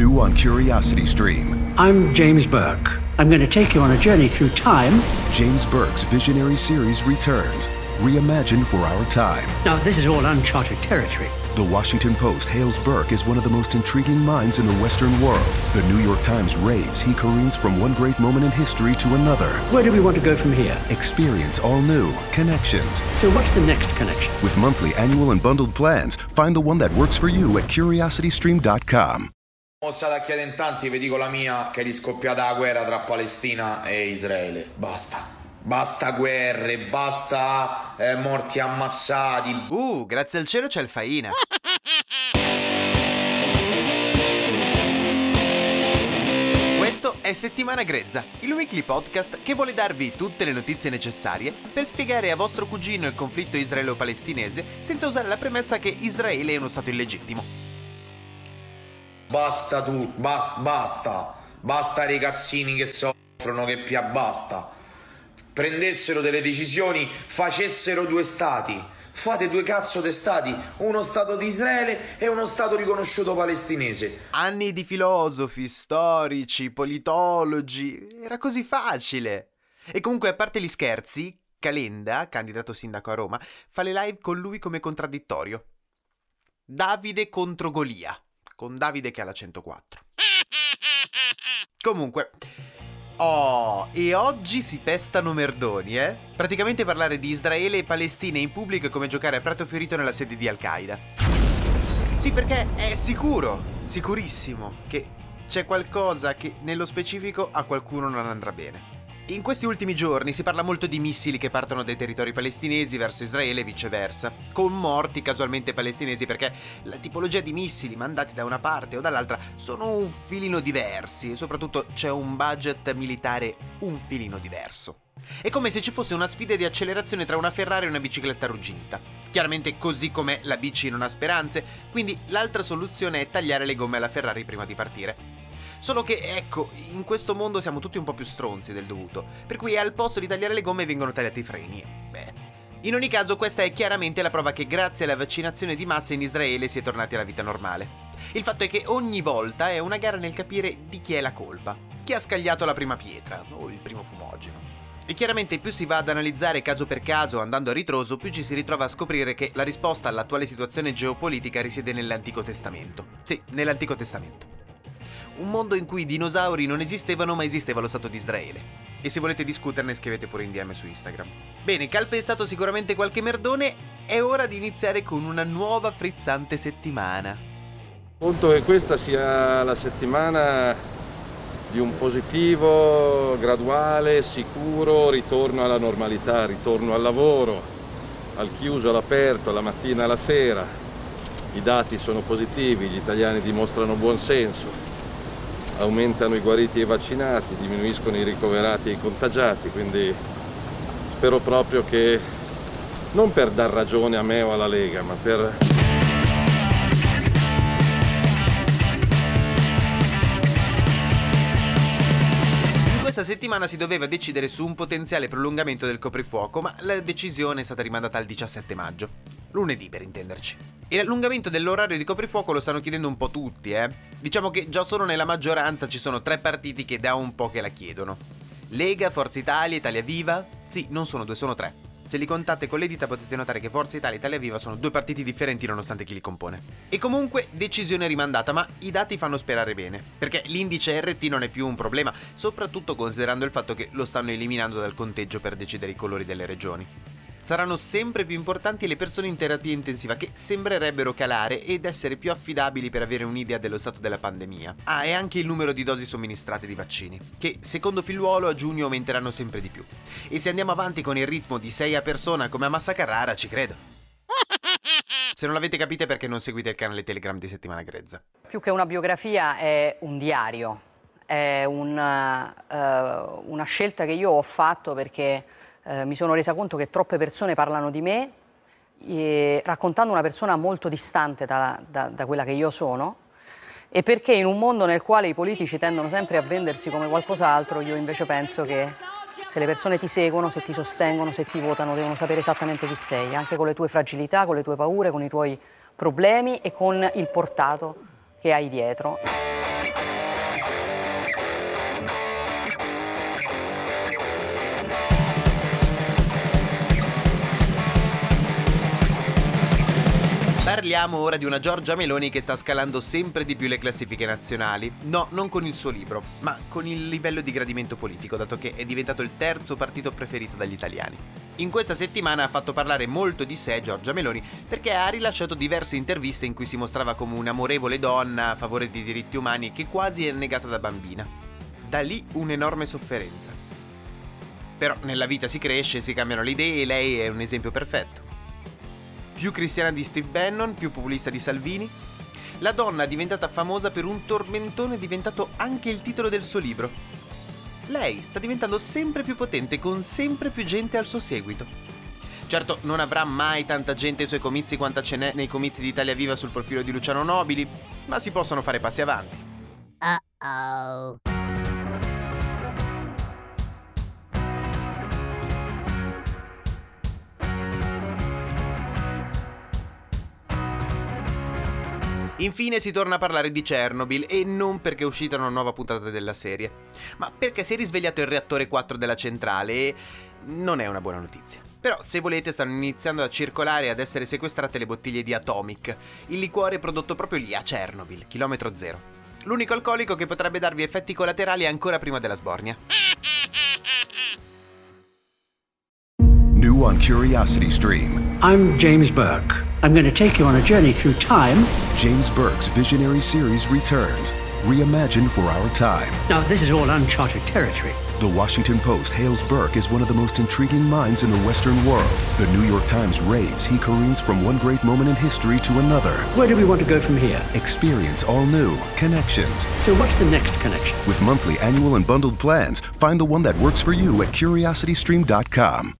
New on Curiosity Stream. I'm James Burke. I'm going to take you on a journey through time. James Burke's visionary series returns, reimagined for our time. Now, this is all uncharted territory. The Washington Post hails Burke as one of the most intriguing minds in the Western world. The New York Times raves he careens from one great moment in history to another. Where do we want to go from here? Experience all new connections. So, what's the next connection? With monthly, annual, and bundled plans, find the one that works for you at curiositystream.com. Stato a chiedere in tanti, vi dico la mia, che è riscoppiata la guerra tra Palestina e Israele. Basta. Basta guerre, basta eh, morti ammazzati. Uh, grazie al cielo c'è il Faina. Questo è Settimana Grezza, il weekly podcast che vuole darvi tutte le notizie necessarie per spiegare a vostro cugino il conflitto israelo-palestinese senza usare la premessa che Israele è uno stato illegittimo. Basta tu, basta, basta. Basta ragazzini che soffrono, che pia basta. Prendessero delle decisioni, facessero due stati. Fate due cazzo di stati, uno stato di Israele e uno stato riconosciuto palestinese. Anni di filosofi, storici, politologi, era così facile. E comunque, a parte gli scherzi, Calenda, candidato sindaco a Roma, fa le live con lui come contraddittorio. Davide contro Golia, con Davide che ha la 104. Comunque, Oh, e oggi si pestano merdoni, eh? Praticamente parlare di Israele e Palestina in pubblico è come giocare a prato fiorito nella sede di Al-Qaeda. Sì, perché è sicuro, sicurissimo, che c'è qualcosa che nello specifico a qualcuno non andrà bene. In questi ultimi giorni si parla molto di missili che partono dai territori palestinesi verso Israele e viceversa, con morti casualmente palestinesi perché la tipologia di missili mandati da una parte o dall'altra sono un filino diversi e soprattutto c'è un budget militare un filino diverso. È come se ci fosse una sfida di accelerazione tra una Ferrari e una bicicletta arrugginita. Chiaramente così come la bici non ha speranze, quindi l'altra soluzione è tagliare le gomme alla Ferrari prima di partire. Solo che, ecco, in questo mondo siamo tutti un po' più stronzi del dovuto, per cui al posto di tagliare le gomme vengono tagliati i freni. Beh. In ogni caso, questa è chiaramente la prova che grazie alla vaccinazione di massa in Israele si è tornati alla vita normale. Il fatto è che ogni volta è una gara nel capire di chi è la colpa. Chi ha scagliato la prima pietra, o il primo fumogeno. E chiaramente più si va ad analizzare caso per caso andando a ritroso, più ci si ritrova a scoprire che la risposta all'attuale situazione geopolitica risiede nell'Antico Testamento. Sì, nell'Antico Testamento un mondo in cui i dinosauri non esistevano ma esisteva lo Stato di Israele. E se volete discuterne scrivete pure in DM su Instagram. Bene, calpestato sicuramente qualche merdone, è ora di iniziare con una nuova frizzante settimana. Conto che questa sia la settimana di un positivo, graduale, sicuro ritorno alla normalità, ritorno al lavoro, al chiuso, all'aperto, alla mattina, alla sera. I dati sono positivi, gli italiani dimostrano buon senso aumentano i guariti e i vaccinati, diminuiscono i ricoverati e i contagiati, quindi spero proprio che non per dar ragione a me o alla Lega, ma per questa settimana si doveva decidere su un potenziale prolungamento del coprifuoco, ma la decisione è stata rimandata al 17 maggio. Lunedì per intenderci. E l'allungamento dell'orario di coprifuoco lo stanno chiedendo un po' tutti, eh. Diciamo che già solo nella maggioranza ci sono tre partiti che da un po' che la chiedono. Lega, Forza Italia, Italia Viva? Sì, non sono due, sono tre. Se li contate con le dita potete notare che Forza Italia e Italia Viva sono due partiti differenti nonostante chi li compone. E comunque decisione rimandata, ma i dati fanno sperare bene, perché l'indice RT non è più un problema, soprattutto considerando il fatto che lo stanno eliminando dal conteggio per decidere i colori delle regioni saranno sempre più importanti le persone in terapia intensiva che sembrerebbero calare ed essere più affidabili per avere un'idea dello stato della pandemia. Ah, e anche il numero di dosi somministrate di vaccini, che secondo Figliuolo a giugno aumenteranno sempre di più. E se andiamo avanti con il ritmo di 6 a persona come a Massa Carrara, ci credo. Se non l'avete capito è perché non seguite il canale Telegram di Settimana Grezza. Più che una biografia è un diario, è una, uh, una scelta che io ho fatto perché eh, mi sono resa conto che troppe persone parlano di me eh, raccontando una persona molto distante da, da, da quella che io sono e perché in un mondo nel quale i politici tendono sempre a vendersi come qualcos'altro, io invece penso che se le persone ti seguono, se ti sostengono, se ti votano, devono sapere esattamente chi sei, anche con le tue fragilità, con le tue paure, con i tuoi problemi e con il portato che hai dietro. Parliamo ora di una Giorgia Meloni che sta scalando sempre di più le classifiche nazionali. No, non con il suo libro, ma con il livello di gradimento politico, dato che è diventato il terzo partito preferito dagli italiani. In questa settimana ha fatto parlare molto di sé Giorgia Meloni perché ha rilasciato diverse interviste in cui si mostrava come un'amorevole donna a favore dei diritti umani che quasi è negata da bambina. Da lì un'enorme sofferenza. Però nella vita si cresce, si cambiano le idee e lei è un esempio perfetto più cristiana di Steve Bannon, più populista di Salvini. La donna diventata famosa per un tormentone è diventato anche il titolo del suo libro. Lei sta diventando sempre più potente con sempre più gente al suo seguito. Certo, non avrà mai tanta gente ai suoi comizi quanta ce n'è nei comizi di Italia Viva sul profilo di Luciano Nobili, ma si possono fare passi avanti. Uh-oh. Infine si torna a parlare di Chernobyl e non perché è uscita una nuova puntata della serie, ma perché si è risvegliato il reattore 4 della centrale e non è una buona notizia. Però se volete stanno iniziando a circolare e ad essere sequestrate le bottiglie di Atomic, il liquore prodotto proprio lì a Chernobyl, chilometro zero. L'unico alcolico che potrebbe darvi effetti collaterali ancora prima della sbornia. New on Curiosity Stream. I'm James Burke. I'm going to take you on a journey through time. James Burke's visionary series returns, reimagined for our time. Now, this is all uncharted territory. The Washington Post hails Burke as one of the most intriguing minds in the Western world. The New York Times raves he careens from one great moment in history to another. Where do we want to go from here? Experience all new connections. So, what's the next connection? With monthly, annual, and bundled plans, find the one that works for you at curiositystream.com.